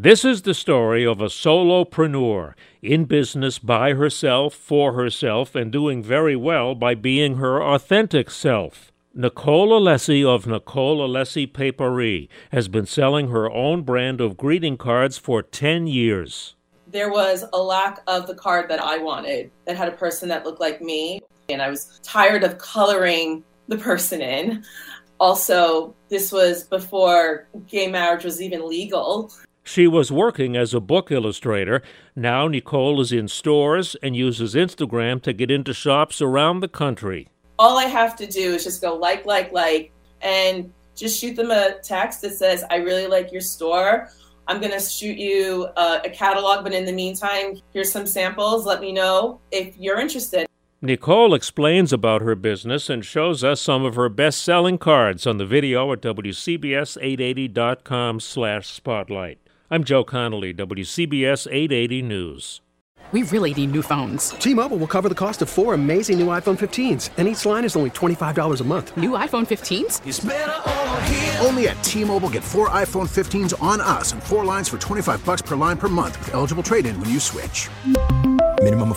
This is the story of a solopreneur in business by herself, for herself, and doing very well by being her authentic self. Nicole Alessi of Nicole Alessi Paperie has been selling her own brand of greeting cards for 10 years. There was a lack of the card that I wanted that had a person that looked like me, and I was tired of coloring the person in. Also, this was before gay marriage was even legal. She was working as a book illustrator. Now Nicole is in stores and uses Instagram to get into shops around the country. All I have to do is just go like, like, like, and just shoot them a text that says, I really like your store. I'm going to shoot you a, a catalog, but in the meantime, here's some samples. Let me know if you're interested. Nicole explains about her business and shows us some of her best-selling cards on the video at WCBS880.com slash spotlight. I'm Joe Connolly, WCBS 880 News. We really need new phones. T-Mobile will cover the cost of four amazing new iPhone 15s, and each line is only $25 a month. New iPhone 15s? Only at T-Mobile get four iPhone 15s on us and four lines for 25 bucks per line per month with eligible trade-in when you switch.